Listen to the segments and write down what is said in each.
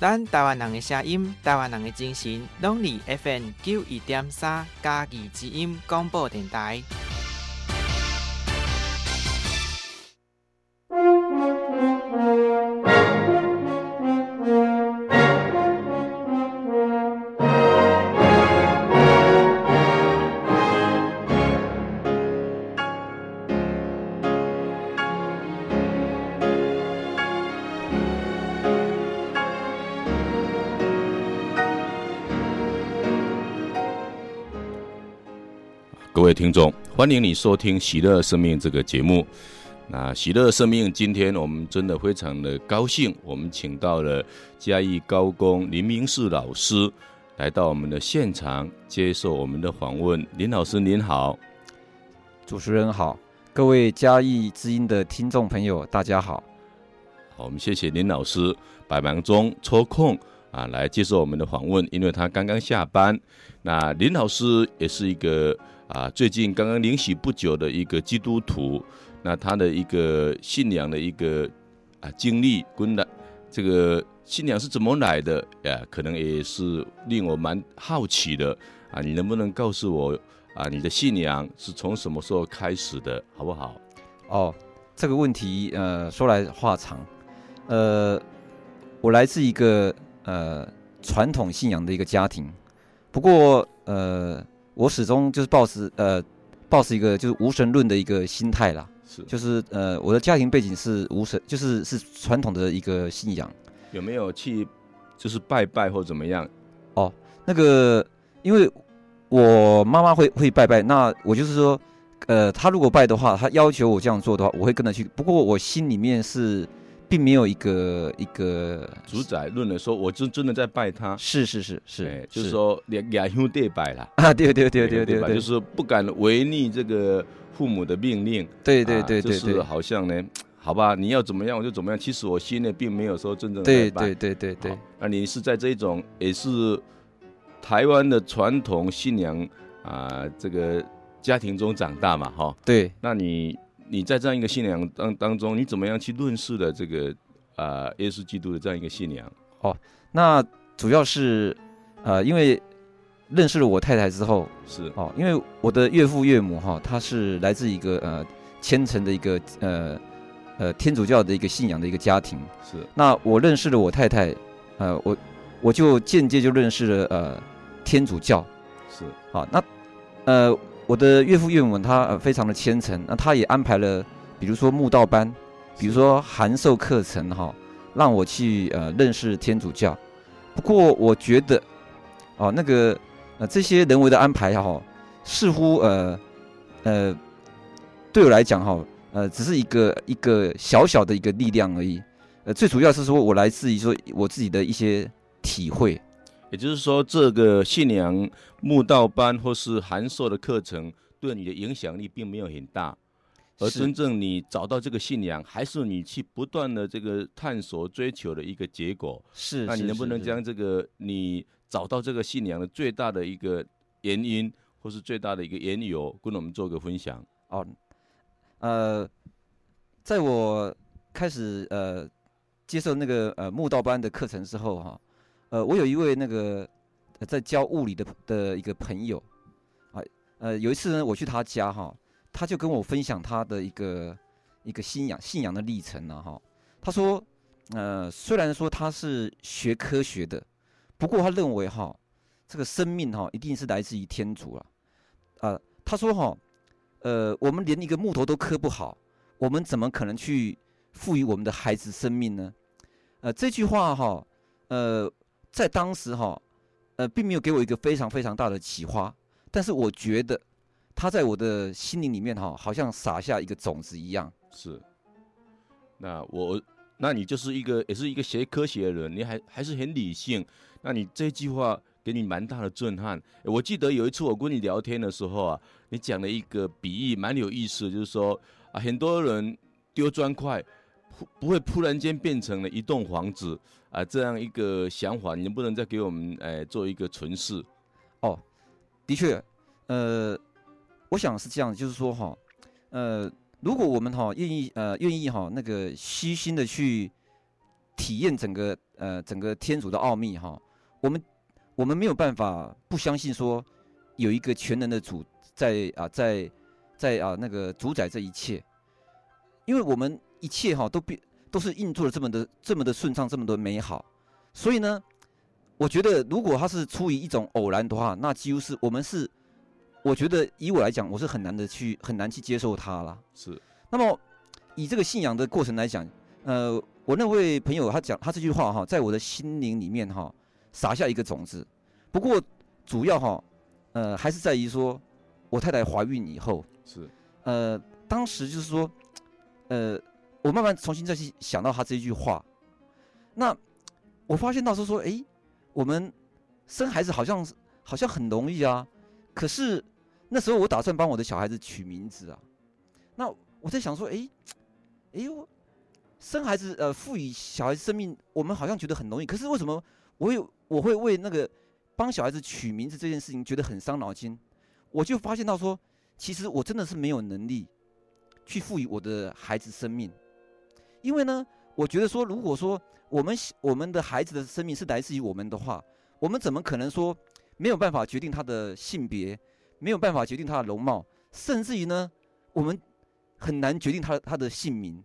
咱台湾人的声音，台湾人的精神，拢伫 FM 九一点三嘉义之音广播电台。位听众，欢迎你收听《喜乐生命》这个节目。那《喜乐生命》今天我们真的非常的高兴，我们请到了嘉义高工林明世老师来到我们的现场接受我们的访问。林老师您好，主持人好，各位嘉义之音的听众朋友大家好。好，我们谢谢林老师百忙中抽空啊来接受我们的访问，因为他刚刚下班。那林老师也是一个。啊，最近刚刚领洗不久的一个基督徒，那他的一个信仰的一个啊经历，跟来这个信仰是怎么来的呀？可能也是令我蛮好奇的啊。你能不能告诉我啊，你的信仰是从什么时候开始的，好不好？哦，这个问题呃说来话长，呃，我来自一个呃传统信仰的一个家庭，不过呃。我始终就是抱持呃，抱持一个就是无神论的一个心态啦，是，就是呃，我的家庭背景是无神，就是是传统的一个信仰。有没有去就是拜拜或怎么样？哦，那个，因为我妈妈会会拜拜，那我就是说，呃，她如果拜的话，她要求我这样做的话，我会跟着去。不过我心里面是。并没有一个一个主宰论的说，我真真的在拜他，是是是是，欸、就是说两两兄弟拜。了啊，对对对对对对，就是不敢违逆这个父母的命令，对对对对，就是好像呢，好吧，你要怎么样我就怎么样，其实我心里并没有说真正的拜，对对对对。对，那你是在这一种也是台湾的传统信仰啊，这个家庭中长大嘛，哈，对，那你。你在这样一个信仰当当中，你怎么样去认识的这个啊、呃、耶稣基督的这样一个信仰？哦，那主要是呃，因为认识了我太太之后，是哦，因为我的岳父岳母哈、哦，他是来自一个呃虔诚的一个呃呃天主教的一个信仰的一个家庭，是。那我认识了我太太，呃，我我就间接就认识了呃天主教，是。好，那呃。我的岳父岳母他呃非常的虔诚，那他也安排了，比如说慕道班，比如说函授课程哈，让我去呃认识天主教。不过我觉得，哦那个呃这些人为的安排哈，似乎呃呃对我来讲哈，呃只是一个一个小小的一个力量而已。呃最主要是说我来自于说我自己的一些体会。也就是说，这个信仰慕道班或是函授的课程对你的影响力并没有很大，而真正你找到这个信仰，还是你去不断的这个探索追求的一个结果。是，那你能不能将这个你找到这个信仰的最大的一个原因，或是最大的一个缘由，跟我们做个分享？哦，呃，在我开始呃接受那个呃慕道班的课程之后，哈。呃，我有一位那个在教物理的的一个朋友，啊，呃，有一次呢，我去他家哈，他就跟我分享他的一个一个信仰信仰的历程呢哈。他说，呃，虽然说他是学科学的，不过他认为哈，这个生命哈一定是来自于天主了。啊，他说哈，呃，我们连一个木头都刻不好，我们怎么可能去赋予我们的孩子生命呢？呃，这句话哈，呃。在当时哈，呃，并没有给我一个非常非常大的启发，但是我觉得他在我的心灵里面哈，好像撒下一个种子一样。是，那我，那你就是一个，也是一个学科学的人，你还还是很理性。那你这句话给你蛮大的震撼。我记得有一次我跟你聊天的时候啊，你讲了一个比喻，蛮有意思，就是说啊，很多人丢砖块。不不会突然间变成了一栋房子啊，这样一个想法，你能不能再给我们哎做一个诠释？哦，的确，呃，我想是这样，就是说哈，呃，如果我们哈愿意呃愿意哈那个虚心的去体验整个呃整个天主的奥秘哈，我们我们没有办法不相信说有一个全能的主在啊在在啊那个主宰这一切，因为我们一切哈都变都是运作的这么的这么的顺畅，这么的美好，所以呢，我觉得如果他是出于一种偶然的话，那几乎是我们是，我觉得以我来讲，我是很难的去很难去接受他了。是，那么以这个信仰的过程来讲，呃。我那位朋友他讲他这句话哈，在我的心灵里面哈撒下一个种子。不过主要哈，呃，还是在于说，我太太怀孕以后是，呃，当时就是说，呃，我慢慢重新再去想到他这句话。那我发现到时候说，哎，我们生孩子好像好像很容易啊。可是那时候我打算帮我的小孩子取名字啊。那我在想说，哎，哎呦。生孩子，呃，赋予小孩子生命，我们好像觉得很容易。可是为什么我会我会为那个帮小孩子取名字这件事情觉得很伤脑筋？我就发现到说，其实我真的是没有能力去赋予我的孩子生命，因为呢，我觉得说，如果说我们我们的孩子的生命是来自于我们的话，我们怎么可能说没有办法决定他的性别，没有办法决定他的容貌，甚至于呢，我们很难决定他他的姓名。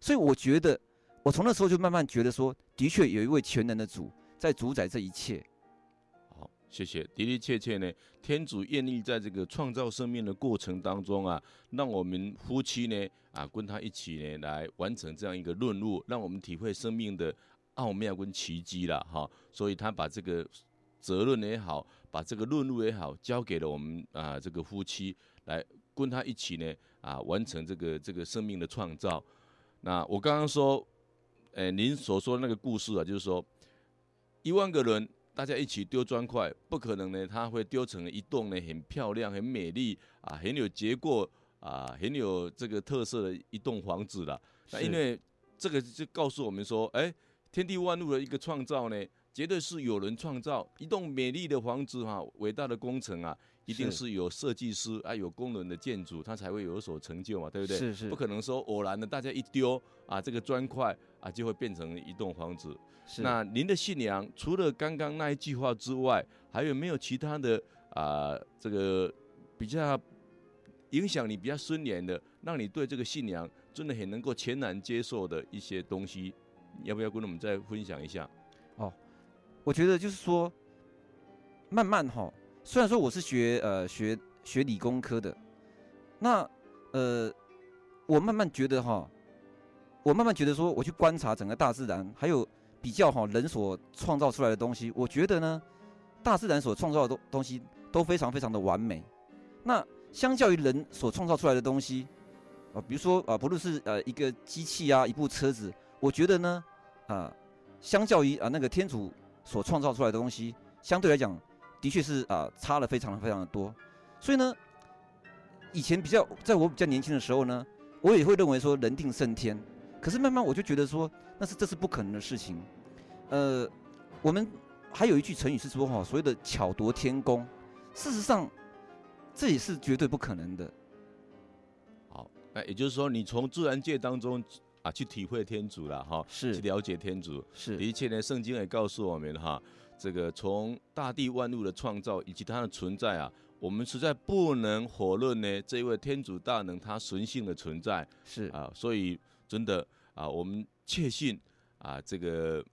所以我觉得，我从那时候就慢慢觉得说，的确有一位全能的主在主宰这一切。谢谢。的的确确呢，天主愿意在这个创造生命的过程当中啊，让我们夫妻呢啊跟他一起呢来完成这样一个论路，让我们体会生命的奥妙跟奇迹了哈。所以他把这个责任也好，把这个论路也好，交给了我们啊这个夫妻来跟他一起呢啊完成这个这个生命的创造。那我刚刚说，诶、您所说的那个故事啊，就是说，一万个人大家一起丢砖块，不可能呢，它会丢成一栋呢很漂亮、很美丽啊，很有结构啊，很有这个特色的一栋房子了。那因为这个就告诉我们说，哎、欸，天地万物的一个创造呢，绝对是有人创造一栋美丽的房子哈，伟大的工程啊。一定是有设计师啊，有工人的建筑，它才会有所成就嘛，对不对？是是，不可能说偶然的，大家一丢啊，这个砖块啊，就会变成一栋房子。是。那您的信仰除了刚刚那一句话之外，还有没有其他的啊？这个比较影响你比较深远的，让你对这个信仰真的很能够全然接受的一些东西，要不要跟我们再分享一下？哦，我觉得就是说，慢慢哈。虽然说我是学呃学学理工科的，那呃我慢慢觉得哈，我慢慢觉得说我去观察整个大自然，还有比较哈人所创造出来的东西，我觉得呢，大自然所创造的东东西都非常非常的完美。那相较于人所创造出来的东西，啊，比如说啊，不论是呃一个机器啊，一部车子，我觉得呢，啊，相较于啊那个天主所创造出来的东西，相对来讲。的确是啊，差了非常非常的多，所以呢，以前比较在我比较年轻的时候呢，我也会认为说人定胜天，可是慢慢我就觉得说那是这是不可能的事情。呃，我们还有一句成语是说哈，所谓的巧夺天工，事实上这也是绝对不可能的。好，那也就是说，你从自然界当中啊去体会天主了哈，是去了解天主，是的确呢，圣经也告诉我们哈。这个从大地万物的创造以及它的存在啊，我们实在不能否认呢，这位天主大能他神性的存在是啊，所以真的啊，我们确信啊，这个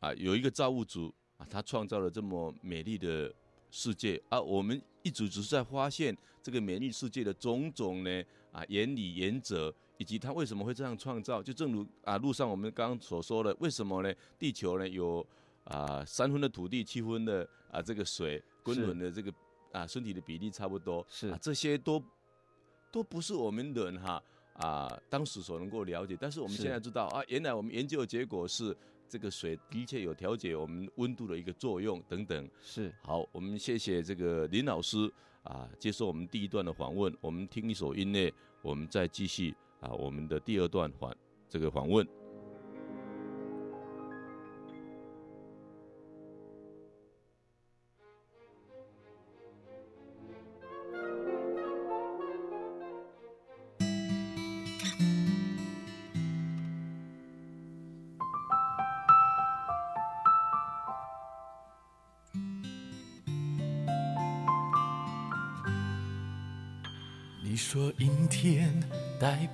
啊有一个造物主啊，他创造了这么美丽的世界啊，我们一直只是在发现这个美丽世界的种种呢啊原理原则，以及他为什么会这样创造，就正如啊路上我们刚刚所说的，为什么呢？地球呢有。啊，三分的土地，七分的啊，这个水，均匀的这个啊，身体的比例差不多，是啊，这些都都不是我们人哈啊当时所能够了解，但是我们现在知道啊，原来我们研究的结果是这个水的确有调节我们温度的一个作用等等。是好，我们谢谢这个林老师啊，接受我们第一段的访问，我们听一首音乐，我们再继续啊我们的第二段访这个访问。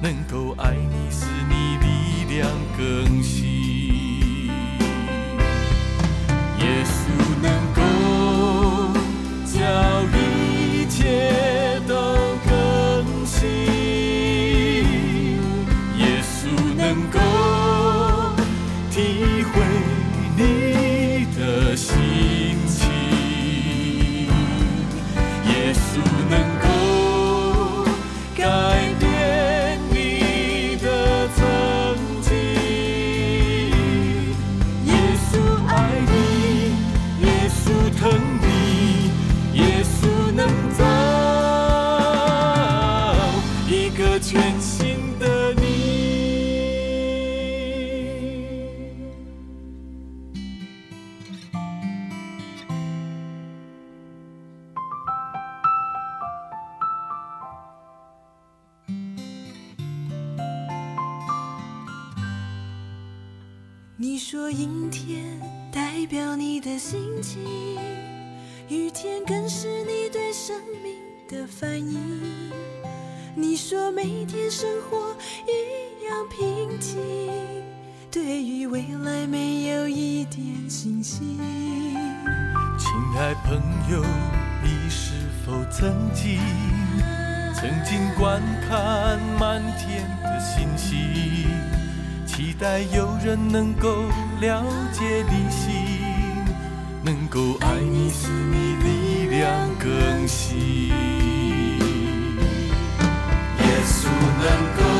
能够爱你，使你力量更新。生命的反应。你说每天生活一样平静，对于未来没有一点信心。亲爱朋友，你是否曾经曾经观看满天的星星？期待有人能够了解你心，能够爱你，是你的力量更新。耶稣能够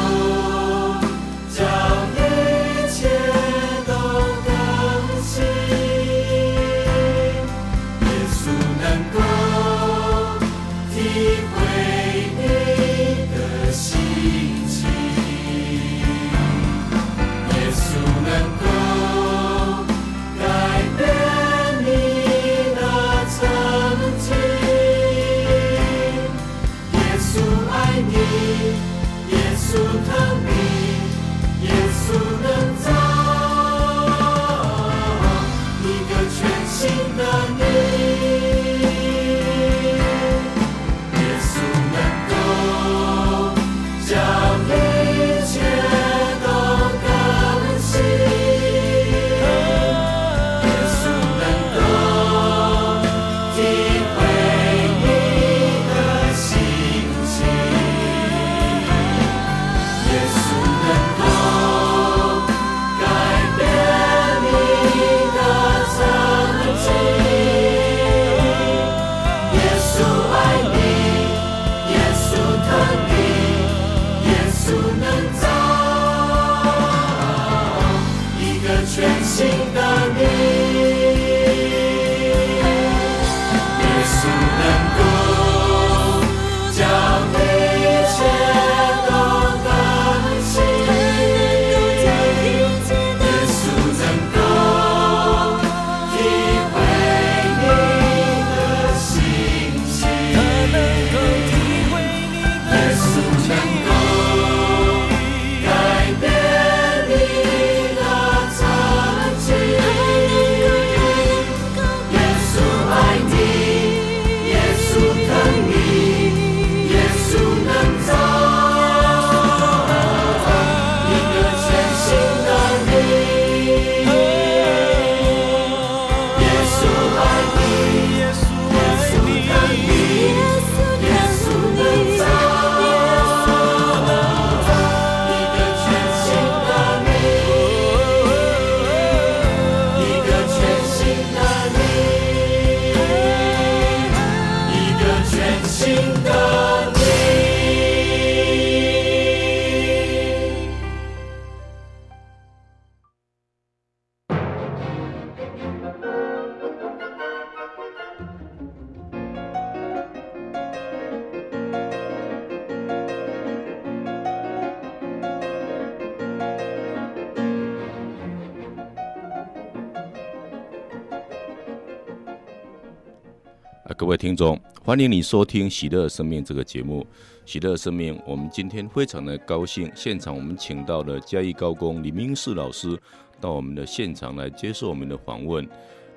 中，欢迎你收听《喜乐生命》这个节目。《喜乐生命》，我们今天非常的高兴，现场我们请到了嘉义高工李明士老师到我们的现场来接受我们的访问。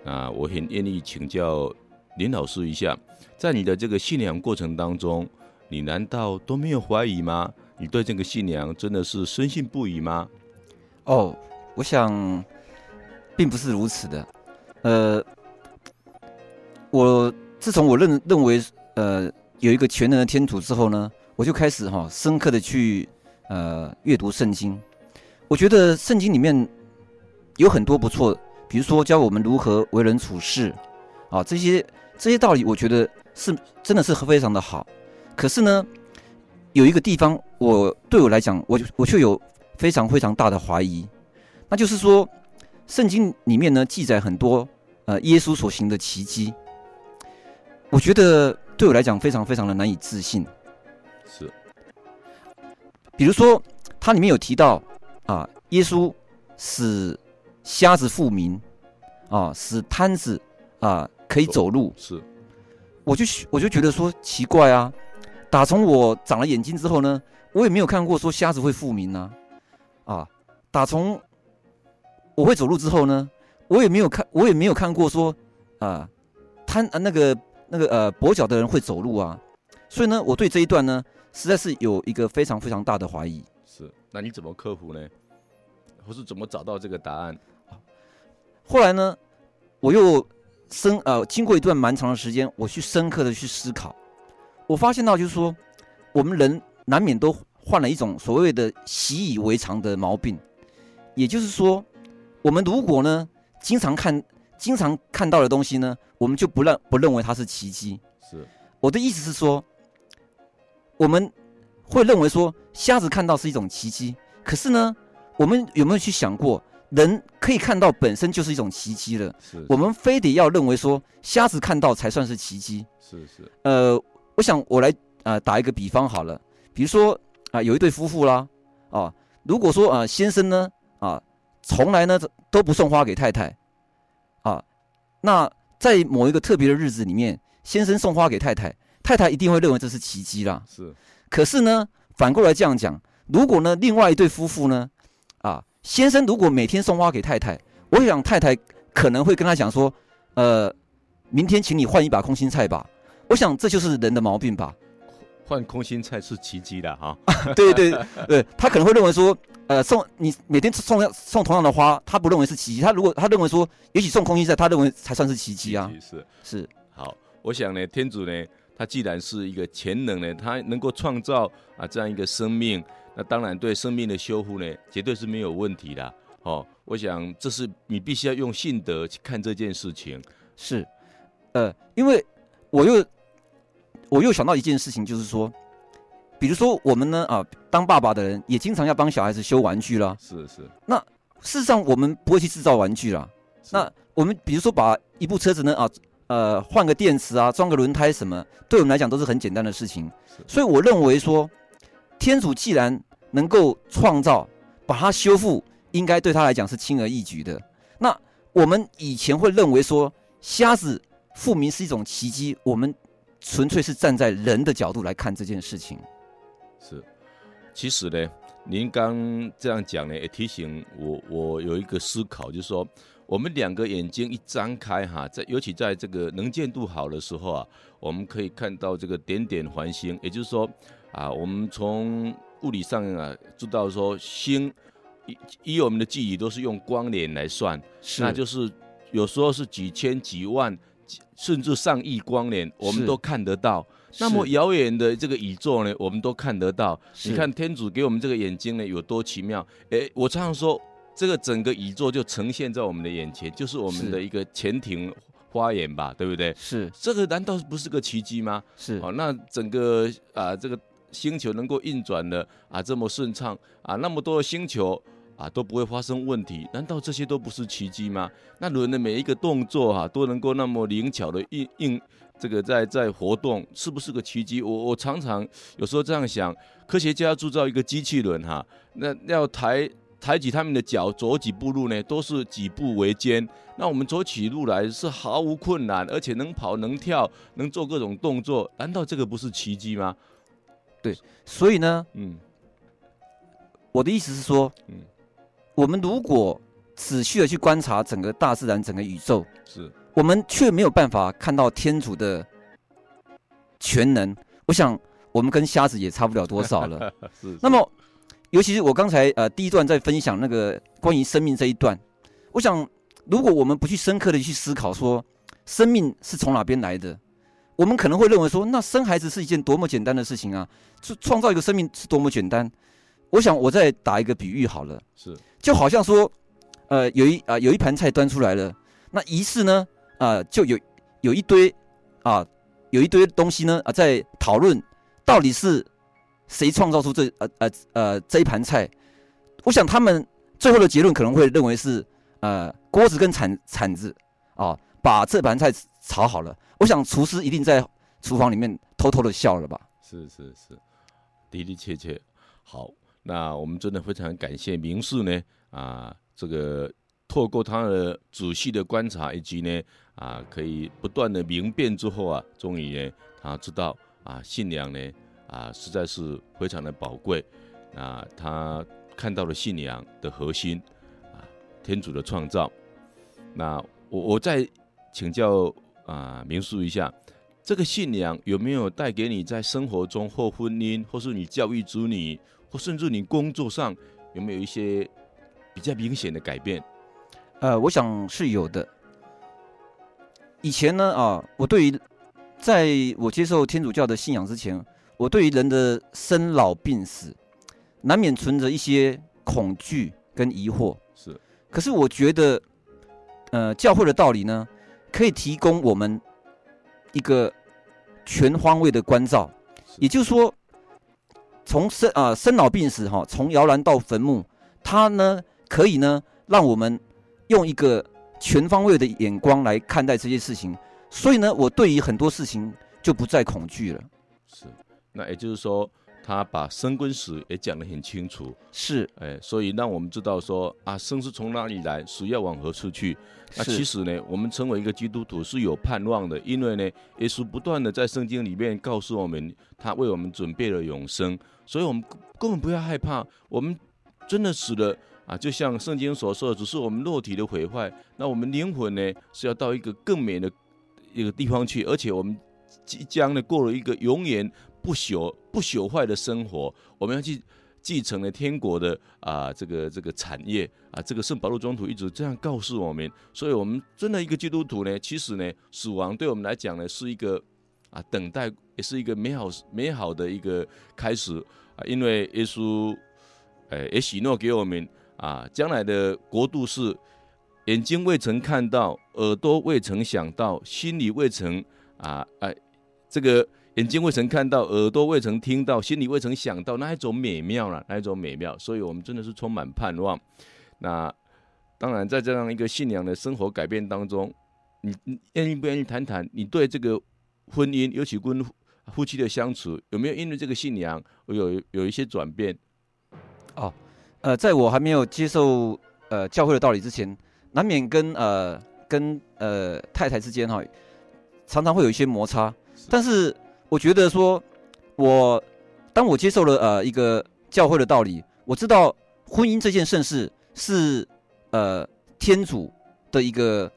啊，我很愿意请教林老师一下，在你的这个信仰过程当中，你难道都没有怀疑吗？你对这个信仰真的是深信不疑吗？哦，我想并不是如此的。呃，我自从我认认为呃有一个全能的天主之后呢，我就开始哈、深刻的去呃阅读圣经。我觉得圣经里面有很多不错，比如说教我们如何为人处事啊，这些这些道理，我觉得是真的是非常的好。可是呢，有一个地方，我对我来讲，我我却有非常非常大的怀疑，那就是说，圣经里面呢记载很多呃耶稣所行的奇迹，我觉得对我来讲非常非常的难以置信。是，比如说，它里面有提到啊，耶稣使瞎子复明，啊，使瘫子啊可以走路。是，我就我就觉得说奇怪啊。打从我长了眼睛之后呢，我也没有看过说瞎子会复明呢，啊，啊，打从我会走路之后呢，我也没有看，我也没有看过说，啊，瘫啊那个那个呃跛脚的人会走路啊，所以呢，我对这一段呢，实在是有一个非常非常大的怀疑。是，那你怎么克服呢？或是怎么找到这个答案？后来呢，我又深呃经过一段蛮长的时间，我去深刻的去思考。我发现到，就是说，我们人难免都患了一种所谓的习以为常的毛病，也就是说，我们如果呢，经常看、经常看到的东西呢，我们就不认不认为它是奇迹。是，我的意思是说，我们会认为说，瞎子看到是一种奇迹，可是呢，我们有没有去想过，人可以看到本身就是一种奇迹了？是，是，我们非得要认为说，瞎子看到才算是奇迹？是是，呃。我想我来啊、呃、打一个比方好了，比如说啊、呃、有一对夫妇啦，啊如果说啊、呃、先生呢啊从来呢都不送花给太太，啊那在某一个特别的日子里面，先生送花给太太，太太一定会认为这是奇迹啦。是。可是呢反过来这样讲，如果呢另外一对夫妇呢啊先生如果每天送花给太太，我想太太可能会跟他讲说，呃明天请你换一把空心菜吧。我想这就是人的毛病吧，换空心菜是奇迹的哈。对对对，他可能会认为说，呃，送你每天送送同样的花，他不认为是奇迹。他如果他认为说，也许送空心菜，他认为才算是奇迹啊。是是。好，我想呢，天主呢，他既然是一个潜能呢，他能够创造啊这样一个生命，那当然对生命的修复呢，绝对是没有问题的。哦，我想这是你必须要用信德去看这件事情。是，呃，因为我又。我又想到一件事情，就是说，比如说我们呢啊，当爸爸的人也经常要帮小孩子修玩具啦。是是。那事实上我们不会去制造玩具啦。那我们比如说把一部车子呢啊呃换个电池啊，装个轮胎什么，对我们来讲都是很简单的事情。所以我认为说，天主既然能够创造，把它修复，应该对他来讲是轻而易举的。那我们以前会认为说，瞎子复明是一种奇迹，我们。纯粹是站在人的角度来看这件事情，是。其实呢，您刚这样讲呢，也提醒我，我有一个思考，就是说，我们两个眼睛一张开哈，在尤其在这个能见度好的时候啊，我们可以看到这个点点环星，也就是说啊，我们从物理上啊知道说星，以以我们的记忆都是用光年来算，是，那就是有时候是几千几万。甚至上亿光年，我们都看得到。那么遥远的这个宇宙呢，我们都看得到。你看天主给我们这个眼睛呢，有多奇妙？诶，我常常说，这个整个宇宙就呈现在我们的眼前，就是我们的一个前庭花园吧，对不对？是。这个难道不是个奇迹吗？是。哦，那整个啊，这个星球能够运转的啊这么顺畅啊，那么多的星球。啊，都不会发生问题，难道这些都不是奇迹吗？那人的每一个动作哈、啊，都能够那么灵巧的应应这个在在活动，是不是个奇迹？我我常常有时候这样想，科学家铸造一个机器人哈，那要抬抬起他们的脚走几步路呢，都是几步为艰。那我们走起路来是毫无困难，而且能跑能跳，能做各种动作，难道这个不是奇迹吗？对，所以呢，嗯，我的意思是说，嗯，我们如果仔细的去观察整个大自然、整个宇宙，是我们却没有办法看到天主的全能。我想，我们跟瞎子也差不了多少了。是，是。那么，尤其是我刚才呃第一段在分享那个关于生命这一段，我想，如果我们不去深刻的去思考说生命是从哪边来的，我们可能会认为说，那生孩子是一件多么简单的事情啊！就创造一个生命是多么简单。我想我再打一个比喻好了，是，就好像说。呃，有一啊、呃，有一盘菜端出来了，那于是呢，啊、呃，就有有一堆啊，有一堆东西呢啊、呃，在讨论到底是谁创造出这呃呃呃这一盘菜。我想他们最后的结论可能会认为是呃锅子跟铲铲子啊，把这盘菜炒好了。我想厨师一定在厨房里面偷偷的笑了吧？是是是，的的确确。好，那我们真的非常感谢明士呢啊。这个透过他的仔细的观察，以及呢啊，可以不断的明辨之后啊，终于呢，他知道啊，信仰呢啊，实在是非常的宝贵啊。他看到了信仰的核心啊，天主的创造。那我我再请教啊，明述一下，这个信仰有没有带给你在生活中或婚姻，或是你教育子女，或甚至你工作上有没有一些？比较明显的改变，呃，我想是有的。以前呢，啊，我对于在我接受天主教的信仰之前，我对于人的生老病死，难免存着一些恐惧跟疑惑。是，可是我觉得，呃，教会的道理呢，可以提供我们一个全方位的关照。也就是说，从生啊生老病死哈，从摇篮到坟墓，它呢。可以呢，让我们用一个全方位的眼光来看待这些事情，所以呢，我对于很多事情就不再恐惧了。是，那也就是说，他把生跟死也讲得很清楚。是，哎，所以让我们知道说啊，生是从哪里来，死要往何处去。那其实呢，我们成为一个基督徒是有盼望的，因为呢，耶稣不断的在圣经里面告诉我们，他为我们准备了永生，所以我们根本不要害怕，我们真的死了。啊，就像圣经所说的，只是我们肉体的毁坏，那我们灵魂呢是要到一个更美的一个地方去，而且我们即将呢过了一个永远不朽不朽坏的生活，我们要去继承了天国的啊这个这个产业啊，这个圣保禄宗徒一直这样告诉我们，所以我们真的一个基督徒呢，其实呢死亡对我们来讲呢是一个啊等待，也是一个美好美好的一个开始啊，因为耶稣诶也许诺给我们。啊，将来的国度是眼睛未曾看到，耳朵未曾想到，心里未曾啊哎，这个眼睛未曾看到，耳朵未曾听到，心里未曾想到，那一种美妙了，那一种美妙。所以我们真的是充满盼望。那当然，在这样一个信仰的生活改变当中，你你愿意不愿意谈谈你对这个婚姻，尤其跟夫妻的相处，有没有因为这个信仰有有一些转变？哦。呃，在我还没有接受呃教会的道理之前，难免跟呃跟呃太太之间哈，常常会有一些摩擦。但是我觉得说，我当我接受了呃一个教会的道理，我知道婚姻这件盛事是呃天主的一个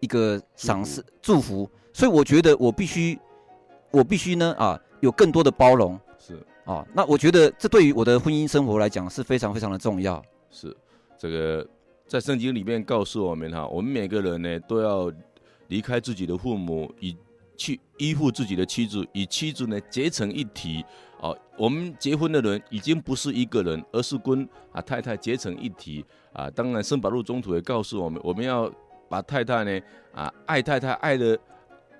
一个赏赐祝福，所以我觉得我必须我必须呢啊有更多的包容。是啊，那我觉得这对于我的婚姻生活来讲是非常非常的重要。是，这个在圣经里面告诉我们哈，我们每个人呢都要离开自己的父母，以去依附自己的妻子，与妻子呢结成一体。哦，我们结婚的人已经不是一个人，而是跟啊太太结成一体。啊，当然圣保禄宗徒也告诉我们，我们要把太太呢啊爱太太爱的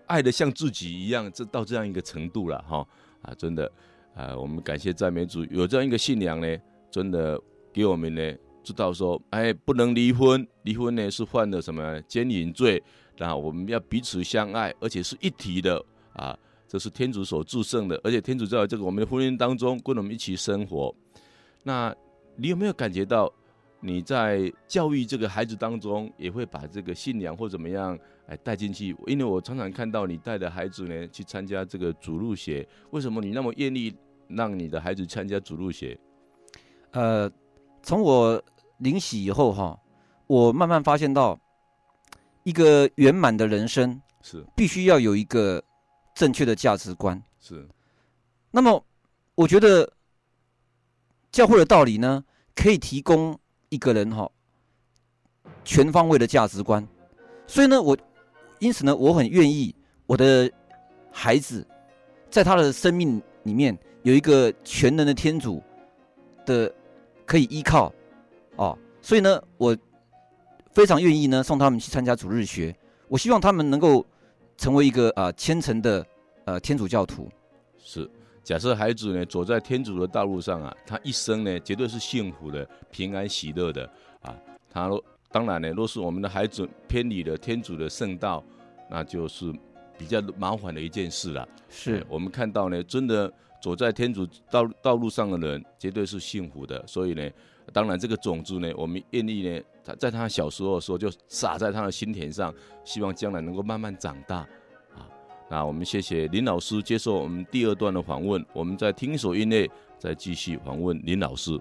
爱的像自己一样，这到这样一个程度了哈啊，真的。啊，我们感谢赞美主，有这样一个信仰呢，真的给我们呢知道说，哎，不能离婚，离婚呢是犯了什么奸淫罪，那我们要彼此相爱，而且是一体的啊，这是天主所祝圣的，而且天主在这个我们的婚姻当中跟我们一起生活。那你有没有感觉到你在教育这个孩子当中，也会把这个信仰或怎么样哎带进去？因为我常常看到你带的孩子呢去参加这个主路学，为什么你那么愿意让你的孩子参加主路学？呃，从我领洗以后哈，我慢慢发现到，一个圆满的人生是必须要有一个正确的价值观。是，那么我觉得教会的道理呢，可以提供一个人哈全方位的价值观。所以呢，我因此呢，我很愿意我的孩子在他的生命里面有一个全能的天主的可以依靠哦。所以呢，我。非常愿意呢，送他们去参加主日学。我希望他们能够成为一个啊、呃、虔诚的呃天主教徒。是，假设孩子呢走在天主的道路上啊，他一生呢绝对是幸福的、平安喜乐的啊。他当然呢，若是我们的孩子偏离了天主的圣道，那就是比较麻烦的一件事了。是我们看到呢，真的走在天主道道路上的人，绝对是幸福的。所以呢。当然，这个种子呢，我们愿意呢，他在他小时候的时候就撒在他的心田上，希望将来能够慢慢长大啊。那我们谢谢林老师接受我们第二段的访问，我们在听一首音乐，再继续访问林老师。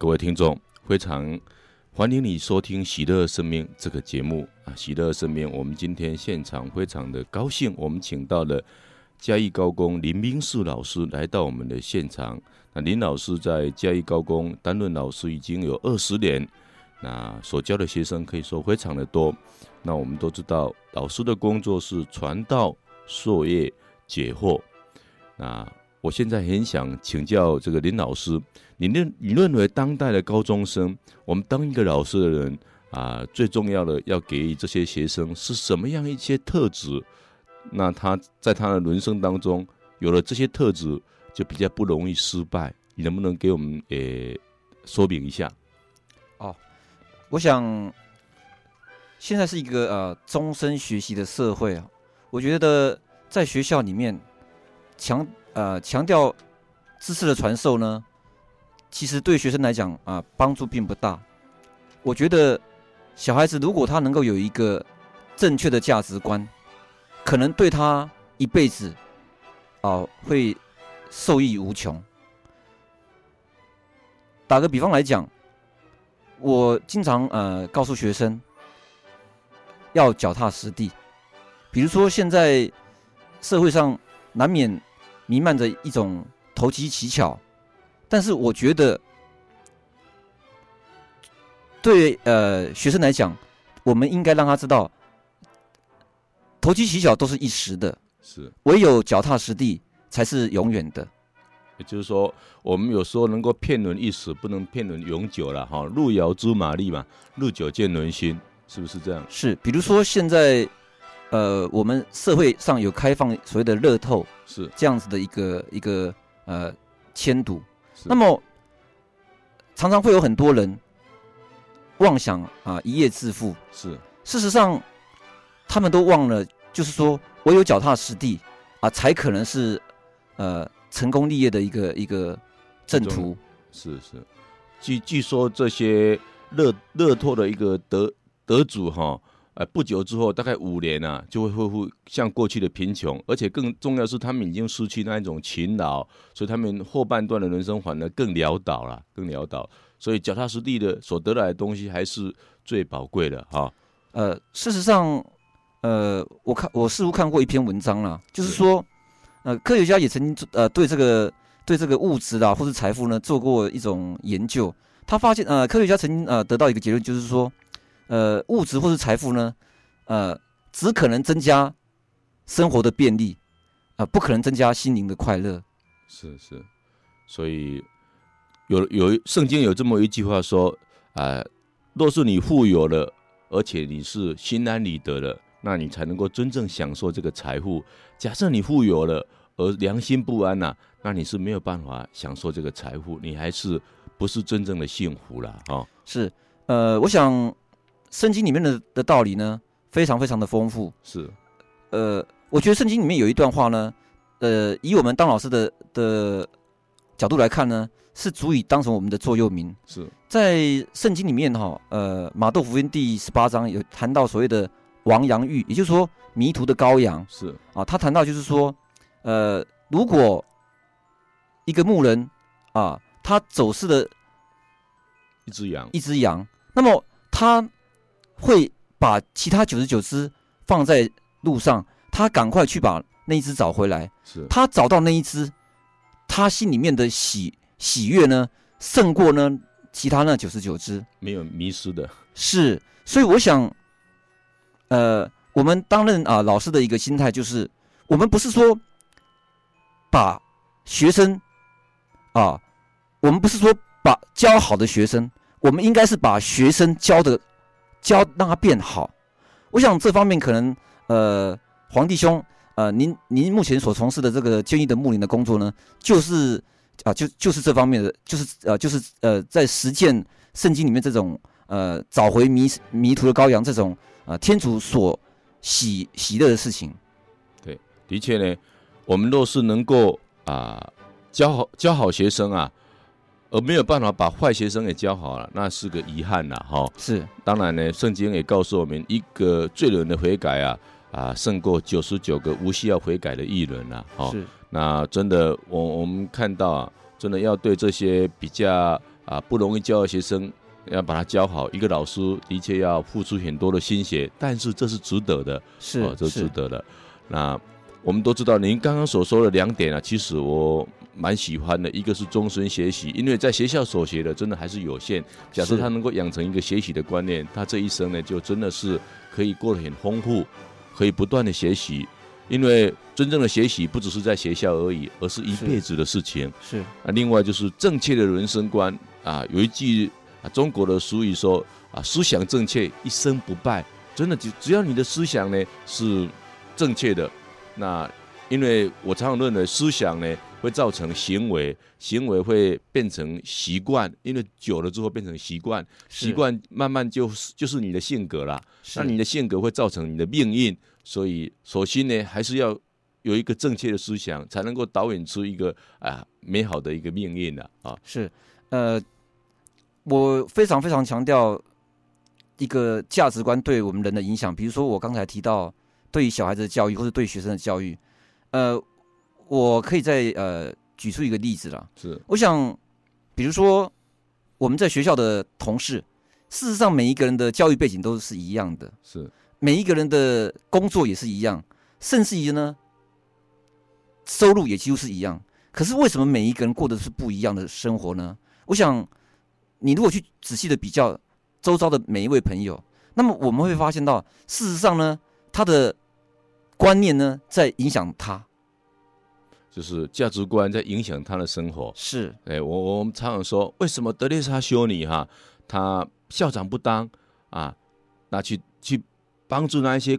各位听众，非常欢迎你收听《喜乐生命》这个节目啊！《喜乐生命》，我们今天现场非常的高兴，我们请到了嘉义高工林明士老师来到我们的现场。那林老师在嘉义高工担任老师已经有二十年，那所教的学生可以说非常的多。那我们都知道，老师的工作是传道、授业、解惑。那我现在很想请教这个林老师。你认你认为当代的高中生，我们当一个老师的人啊，最重要的要给予这些学生是什么样一些特质？那他在他的人生当中有了这些特质，就比较不容易失败。你能不能给我们也说明一下？哦，我想现在是一个呃终身学习的社会啊，我觉得在学校里面强呃强调知识的传授呢。其实对学生来讲啊，帮助并不大。我觉得小孩子如果他能够有一个正确的价值观，可能对他一辈子啊会受益无穷。打个比方来讲，我经常呃告诉学生要脚踏实地。比如说现在社会上难免弥漫着一种投机取巧。但是我觉得，对呃学生来讲，我们应该让他知道，投机取巧都是一时的，是唯有脚踏实地才是永远的。也就是说，我们有时候能够骗人一时，不能骗人永久了哈。路遥知马力嘛，路久见人心，是不是这样？是，比如说现在，呃，我们社会上有开放所谓的乐透，是这样子的一个一个呃迁赌。那么，常常会有很多人妄想啊一夜致富。是，事实上，他们都忘了，就是说，唯有脚踏实地啊，才可能是呃成功立业的一个一个正途。是是，据据说这些乐乐透的一个得得主哈。呃，不久之后，大概五年啊，就会恢复像过去的贫穷，而且更重要是，他们已经失去那一种勤劳，所以他们后半段的人生反而更潦倒了，更潦倒。所以脚踏实地的所得来的东西还是最宝贵的哈。呃，事实上，呃，我看我似乎看过一篇文章啦，就是说，呃，科学家也曾经呃对这个对这个物质啊或是财富呢做过一种研究，他发现呃科学家曾经呃得到一个结论，就是说。呃，物质或是财富呢，呃，只可能增加生活的便利，啊、呃，不可能增加心灵的快乐。是是，所以有有圣经有这么一句话说啊、呃，若是你富有了，而且你是心安理得的，那你才能够真正享受这个财富。假设你富有了而良心不安呐、啊，那你是没有办法享受这个财富，你还是不是真正的幸福了啊？是，呃，我想。圣经里面的的道理呢，非常非常的丰富。是，呃，我觉得圣经里面有一段话呢，呃，以我们当老师的的角度来看呢，是足以当成我们的座右铭。是在圣经里面哈，呃，马窦福音第十八章有谈到所谓的亡羊欲，也就是说迷途的羔羊。是啊，他谈到就是说，呃，如果一个牧人啊，他走失了一只羊，一只羊，那么他。会把其他九十九只放在路上，他赶快去把那一只找回来。是他找到那一只，他心里面的喜喜悦呢，胜过呢其他那九十九只没有迷失的。是，所以我想，呃，我们担任啊老师的一个心态就是，我们不是说把学生啊，我们不是说把教好的学生，我们应该是把学生教的。教让他变好，我想这方面可能呃，黄弟兄，呃，您您目前所从事的这个坚毅的牧灵的工作呢，就是啊、就就是这方面的，就是呃，就是呃，在实践圣经里面这种呃，找回迷迷途的羔羊这种呃，天主所喜喜乐的事情。对，的确呢，我们若是能够啊、教好教好学生啊。而没有办法把坏学生给教好了，那是个遗憾呐，哈。是，当然呢，圣经也告诉我们，一个罪人的悔改啊，啊，胜过九十九个无需要悔改的艺人呐，哈。是。那真的，我我们看到啊，真的要对这些比较啊不容易教的学生，要把他教好。一个老师的确要付出很多的心血，但是这是值得的，是，哦，这是值得的。那我们都知道，您刚刚所说的两点啊，其实我。蛮喜欢的，一个是终身学习，因为在学校所学的真的还是有限。假设他能够养成一个学习的观念，他这一生呢，就真的是可以过得很丰富，可以不断的学习。因为真正的学习不只是在学校而已，而是一辈子的事情。是。啊，另外就是正确的人生观啊，有一句啊中国的俗语说啊，思想正确，一生不败。真的，只只要你的思想呢是正确的，那因为我常常认为思想呢。会造成行为，行为会变成习惯，因为久了之后变成习惯，习惯慢慢就是就是你的性格啦。那你的性格会造成你的命运，所以首先呢，还是要有一个正确的思想，才能够导演出一个啊美好的一个命运的啊。是，呃，我非常非常强调一个价值观对我们人的影响，比如说我刚才提到对于小孩子的教育，或者对学生的教育，呃。我可以再呃举出一个例子了，是，我想，比如说我们在学校的同事，事实上每一个人的教育背景都是一样的，是，每一个人的工作也是一样，甚至于呢，收入也几乎是一样。可是为什么每一个人过的是不一样的生活呢？我想，你如果去仔细的比较周遭的每一位朋友，那么我们会发现到，事实上呢，他的观念呢在影响他。就是价值观在影响他的生活。是，哎，我我们常常说，为什么德蕾莎修女哈，她校长不当啊，那去去帮助那一些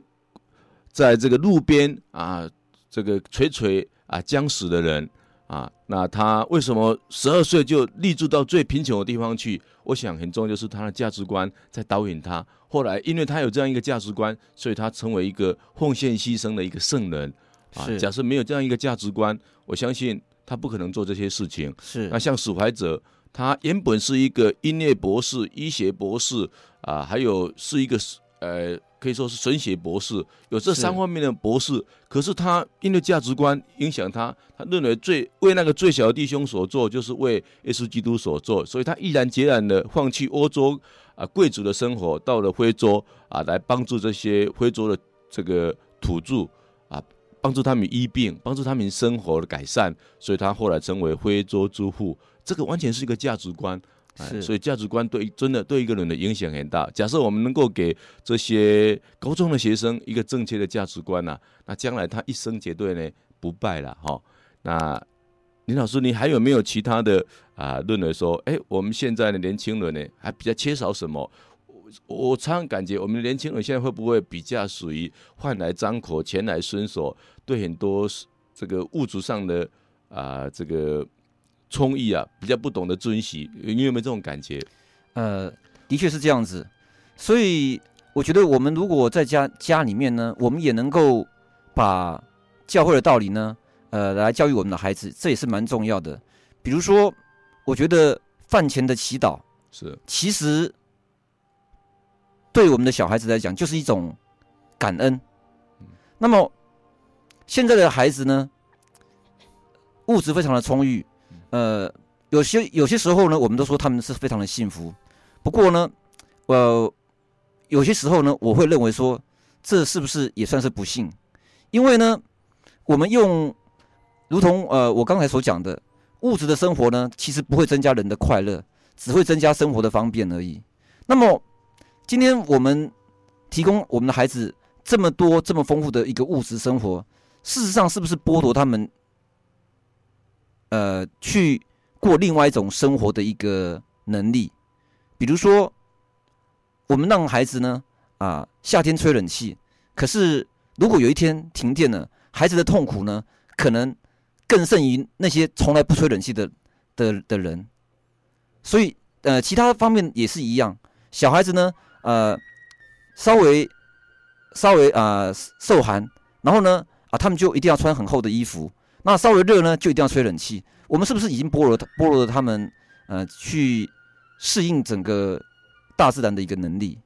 在这个路边啊，这个垂垂啊将死的人啊，那她为什么十二岁就立志到最贫穷的地方去？我想很重要就是她的价值观在导引她。后来，因为她有这样一个价值观，所以她成为一个奉献牺牲的一个圣人。啊，假设没有这样一个价值观，我相信他不可能做这些事情。是，那像史怀哲，他原本是一个音乐博士、医学博士啊，还有是一个呃，可以说是神学博士，有这三方面的博士。是，可是他因为价值观影响他，他认为最为那个最小的弟兄所做，就是为耶稣基督所做，所以他毅然决然的放弃欧洲啊贵族的生活，到了非洲啊，来帮助这些非洲的这个土著。帮助他们医病，帮助他们生活的改善，所以他后来成为非洲之父。这个完全是一个价值观，是哎、所以价值观对真的对一个人的影响很大。假设我们能够给这些高中的学生一个正确的价值观呐、啊，那将来他一生绝对呢不败了哈。那林老师，你还有没有其他的啊认为说，哎，我们现在的年轻人呢还比较缺少什么？我常常感觉，我们的年轻人现在会不会比较属于饭来张口、钱来伸手，对很多这个物质上的啊、呃、这个充裕啊，比较不懂得珍惜？你有没有这种感觉？呃，的确是这样子。所以我觉得，我们如果在家家里面呢，我们也能够把教会的道理呢，呃，来教育我们的孩子，这也是蛮重要的。比如说，我觉得饭前的祈祷是其实。对我们的小孩子来讲，就是一种感恩。那么现在的孩子呢，物质非常的充裕，呃，有些有些时候呢，我们都说他们是非常的幸福。不过呢，呃，有些时候呢，我会认为说，这是不是也算是不幸？因为呢，我们用如同呃我刚才所讲的，物质的生活呢，其实不会增加人的快乐，只会增加生活的方便而已。那么今天我们提供我们的孩子这么多这么丰富的一个物质生活，事实上是不是剥夺他们呃去过另外一种生活的一个能力？比如说，我们让孩子呢啊夏天吹冷气，可是如果有一天停电了，孩子的痛苦呢，可能更胜于那些从来不吹冷气的的的人。所以呃，其他方面也是一样，小孩子呢，呃，稍微稍微啊、呃、受寒，然后呢啊，他们就一定要穿很厚的衣服。那稍微热呢，就一定要吹冷气。我们是不是已经剥夺剥夺了他们呃去适应整个大自然的一个能力？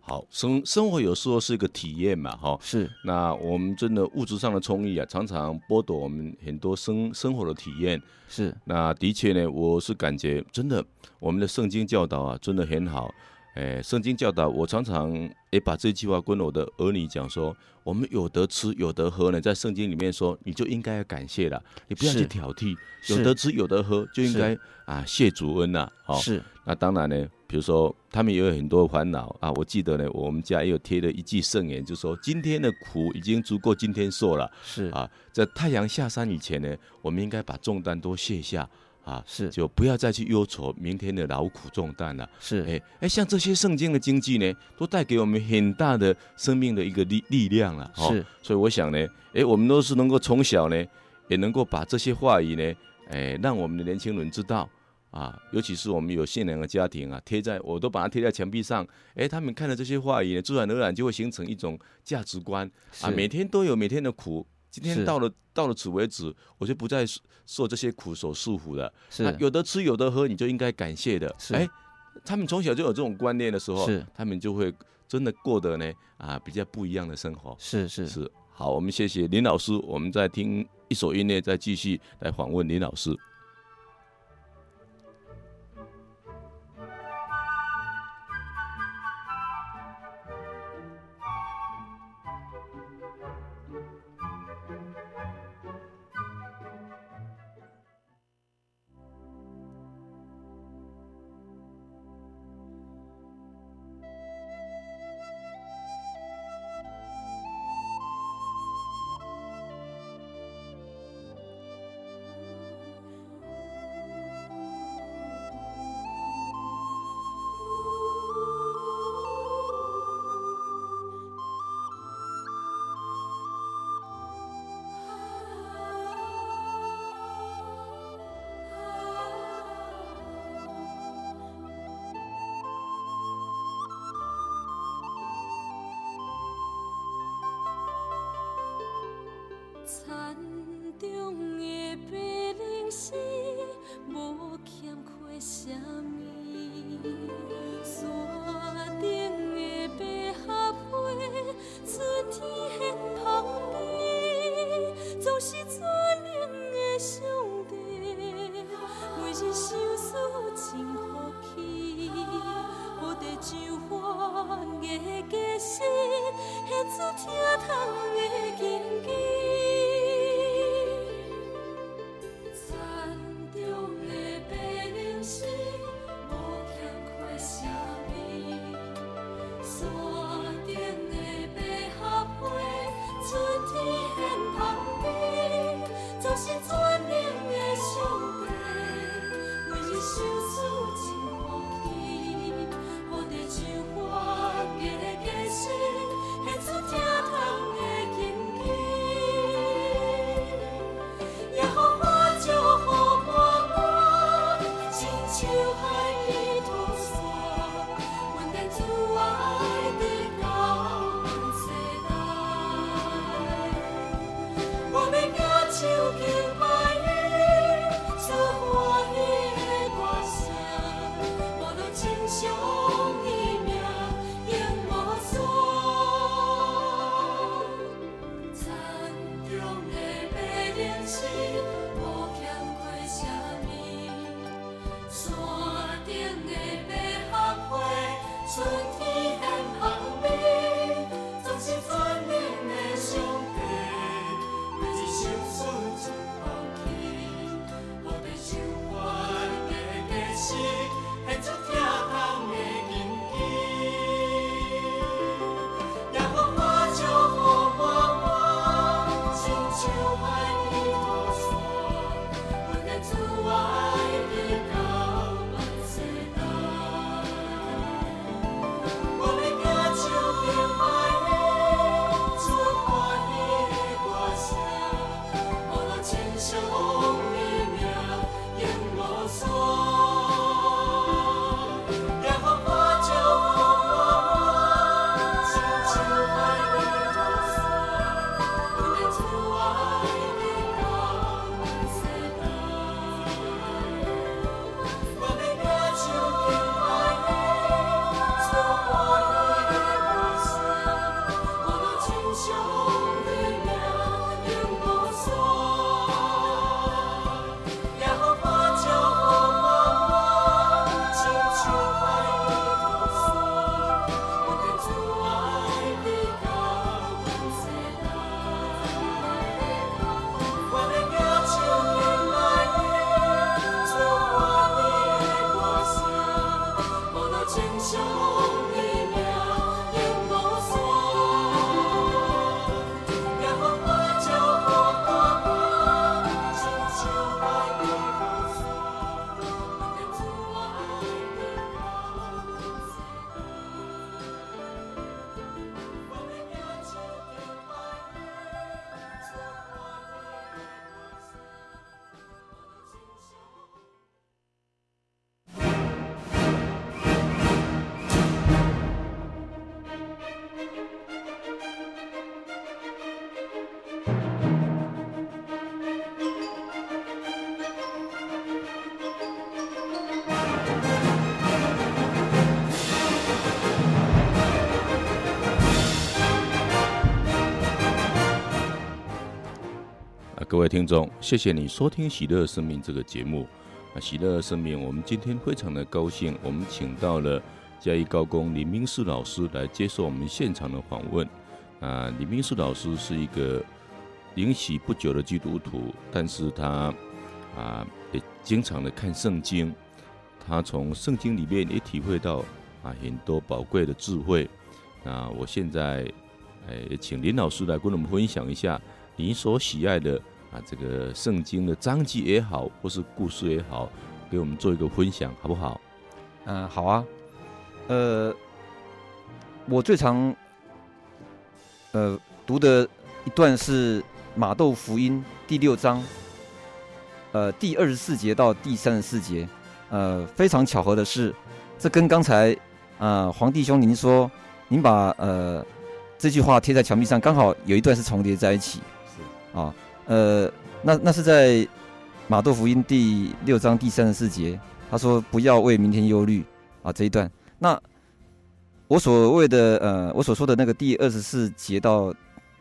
好，生生活有时候是一个体验嘛，哈。是。那我们真的物质上的充裕啊，常常剥夺我们很多生生活的体验。是。那的确呢，我是感觉真的，我们的圣经教导啊，真的很好。哎，圣经教导我常常也把这句话跟我的儿女讲说：我们有得吃有得喝呢，在圣经里面说，你就应该要感谢了，你不要去挑剔。有得吃有得喝，就应该啊谢主恩呐。好，是。那当然呢，比如说他们也有很多烦恼啊。我记得呢，我们家也有贴了一句圣言，就说今天的苦已经足够今天受了。是啊，在太阳下山以前呢，我们应该把重担都卸下。啊，是，就不要再去忧愁明天的劳苦重担了。是，哎哎，像这些圣经的经句呢，都带给我们很大的生命的一个力力量了。是，所以我想呢，哎，我们都是能够从小呢，也能够把这些话语呢，哎，让我们的年轻人知道啊，尤其是我们有信仰的家庭啊，贴在我都把它贴在墙壁上，哎，他们看了这些话语呢，自然而然就会形成一种价值观啊，每天都有每天的苦。今天到了，到了此为止，我就不再受这些苦所束缚了。是，有的吃有的喝，你就应该感谢的。是，哎，他们从小就有这种观念的时候，是，他们就会真的过得呢啊比较不一样的生活。是是是，好，我们谢谢林老师，我们再听一首音乐，再继续来访问林老师。各位听众，谢谢你收听《喜乐生命》这个节目。啊，喜乐生命，我们今天非常的高兴，我们请到了嘉义高工林明士老师来接受我们现场的访问。啊，林明士老师是一个领洗不久的基督徒，但是他啊也经常的看圣经，他从圣经里面也体会到啊很多宝贵的智慧。那我现在诶，请林老师来跟我们分享一下你所喜爱的。啊，这个圣经的章节也好，或是故事也好，给我们做一个分享，好不好？嗯、呃，好啊。呃，我最常呃读的一段是马窦福音第六章，呃，第二十四节到第三十四节。呃，非常巧合的是，这跟刚才呃黄弟兄您说，您把呃这句话贴在墙壁上，刚好有一段是重叠在一起。是啊。呃，那那是在马窦福音第六章第三十四节，他说不要为明天忧虑啊这一段。那我所谓的呃，我所说的那个第二十四节到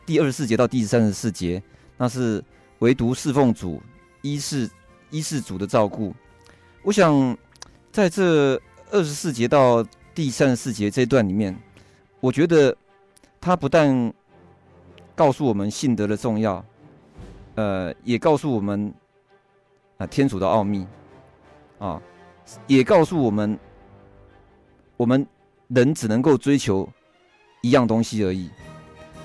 第二十四节到第三十四节，那是唯独侍奉主，依是依是主的照顾。我想在这二十四节到第三十四节这一段里面，我觉得他不但告诉我们信德的重要。呃，也告诉我们啊、天主的奥秘啊，也告诉我们，我们人只能够追求一样东西而已。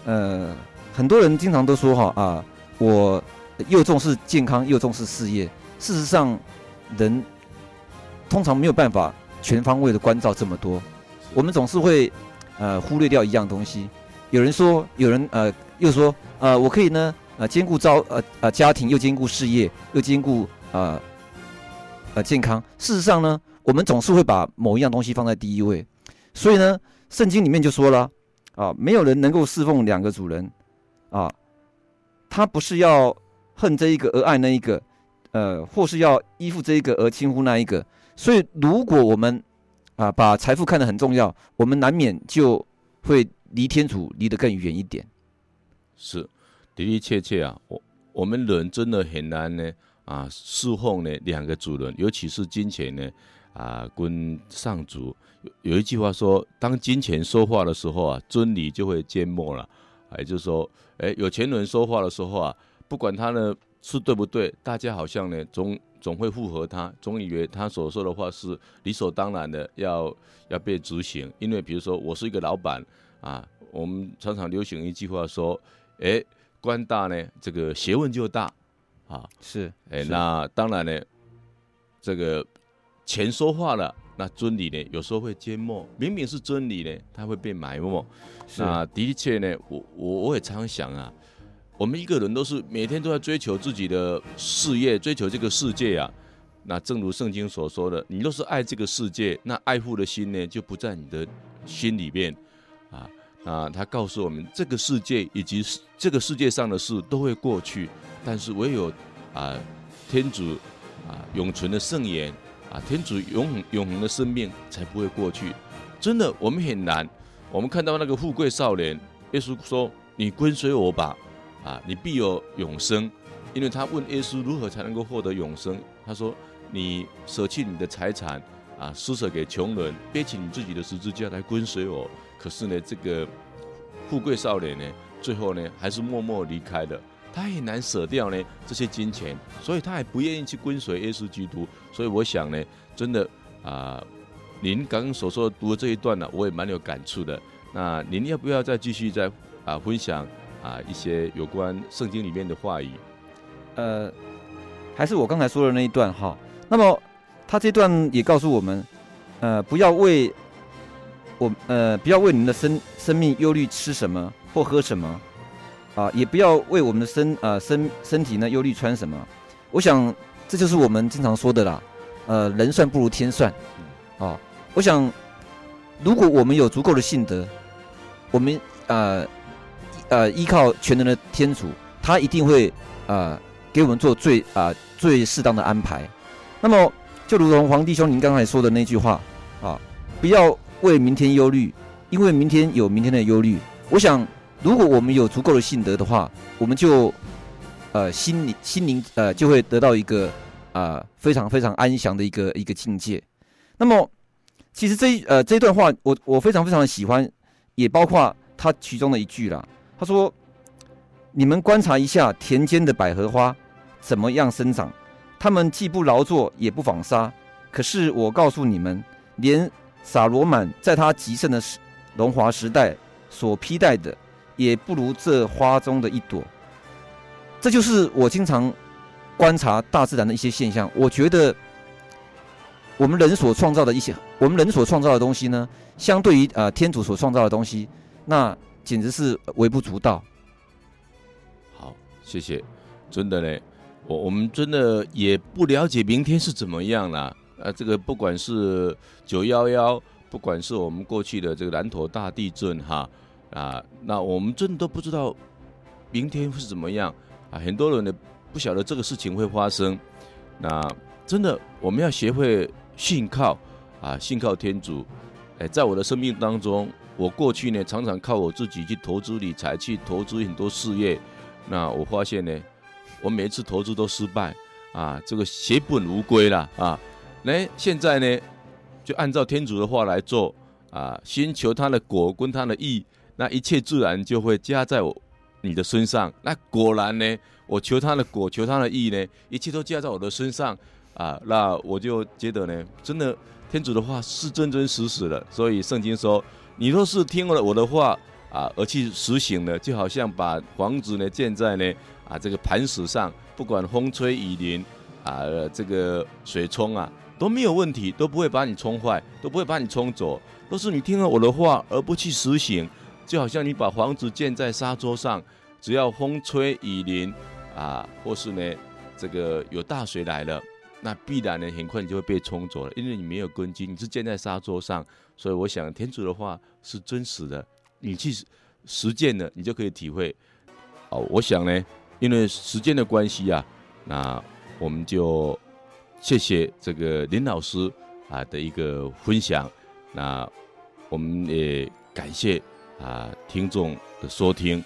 呃，很多人经常都说哈啊，我又重视健康，又重视事业。事实上，人通常没有办法全方位的关照这么多。我们总是会呃忽略掉一样东西。有人说，有人呃又说，呃，我可以呢。啊，兼顾招呃呃家庭，又兼顾事业，又兼顾呃呃健康。事实上呢，我们总是会把某一样东西放在第一位。所以呢，圣经里面就说了啊，没有人能够侍奉两个主人啊。他不是要恨这一个而爱那一个，呃，或是要依附这一个而轻忽那一个。所以，如果我们啊把财富看得很重要，我们难免就会离天主离得更远一点。是。的的确确啊，我我们人真的很难呢啊侍奉呢两个主人，尤其是金钱呢啊跟上主。有一句话说，当金钱说话的时候啊，真理就会缄默了。也就是说，哎，有钱人说话的时候啊，不管他呢是对不对，大家好像呢总总会附和他，总以为他所说的话是理所当然的要要被执行。因为比如说，我是一个老板啊，我们常常流行一句话说，哎。官大呢，这个学问就大，啊，是，哎，那当然呢，这个钱说话了，那真理呢，有时候会缄默，明明是真理呢，它会被埋没。那的确呢，我我我也常常想啊，我们一个人都是每天都在追求自己的事业，追求这个世界啊。那正如圣经所说的，你若是爱这个世界，那爱护的心呢，就不在你的心里面，啊。他告诉我们，这个世界以及这个世界上的事都会过去，但是唯有啊，天主啊永存的圣言啊，天主永恒永恒的生命才不会过去。真的，我们很难。我们看到那个富贵少年，耶稣说：“你跟随我吧，啊，你必有永生。”因为他问耶稣如何才能够获得永生，他说：“你舍弃你的财产啊，施舍给穷人，背起你自己的十字架来跟随我。”可是呢，这个富贵少年呢，最后呢，还是默默离开了。他很难舍掉呢这些金钱，所以他还不愿意去跟随耶稣基督。所以我想呢，真的啊、您刚刚所说的读的这一段呢，我也蛮有感触的。那您要不要再继续再啊、分享啊、一些有关圣经里面的话语？呃，还是我刚才说的那一段哈。那么他这段也告诉我们，呃，不要为。我呃，不要为你们的生生命忧虑吃什么或喝什么，啊，也不要为我们的身呃身身体呢忧虑穿什么。我想这就是我们经常说的啦，呃，人算不如天算，啊，我想如果我们有足够的信德，我们呃呃依靠全能的天主，他一定会呃给我们做最啊、最适当的安排。那么就如同黄弟兄您刚才说的那句话啊，不要。为明天忧虑，因为明天有明天的忧虑。我想，如果我们有足够的信德的话，我们就呃心灵心灵呃就会得到一个啊、呃、非常非常安详的一个一个境界。那么其实这一呃这一段话我我非常非常的喜欢，也包括他其中的一句啦。他说：“你们观察一下田间的百合花怎么样生长，它们既不劳作也不纺纱，可是我告诉你们，连撒罗满在他极盛的时荣华时代所披戴的。”也不如这花中的一朵。这就是我经常观察大自然的一些现象。我觉得我们人所创造的一些，我们人所创造的东西呢，相对于呃天主所创造的东西，那简直是微不足道。好，谢谢。真的呢，我我们真的也不了解明天是怎么样了。呃，这个不管是九幺幺，不管是我们过去的这个南投大地震，哈。啊，那我们真的都不知道明天会是怎么样啊！很多人呢不晓得这个事情会发生。那真的我们要学会信靠啊，信靠天主。哎，在我的生命当中，我过去呢常常靠我自己去投资理财，去投资很多事业。那我发现呢，我每一次投资都失败啊，这个血本无归了啊。那现在呢，就按照天主的话来做啊，先求他的果跟他的意。那一切自然就会加在我你的身上。那果然呢，我求他的果，求他的意呢，一切都加在我的身上啊。那我就觉得呢，真的天主的话是真真实实的。所以圣经说，你若是听了我的话啊，而去实行了，就好像把房子呢建在呢啊这个磐石上，不管风吹雨淋啊，这个水冲啊都没有问题，都不会把你冲坏，都不会把你冲走。都是你听了我的话而不去实行。就好像你把房子建在沙洲上，只要风吹雨淋啊，或是呢，这个有大水来了，那必然呢很快你就会被冲走了，因为你没有根基，你是建在沙洲上。所以我想天主的话是真实的，你去实践了，你就可以体会。好，我想呢，因为时间的关系啊，那我们就谢谢这个林老师啊的一个分享，那我们也感谢。啊，听众的收听，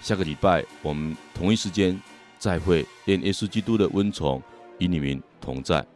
下个礼拜我们同一时间再会，愿耶稣基督的恩宠与你们同在。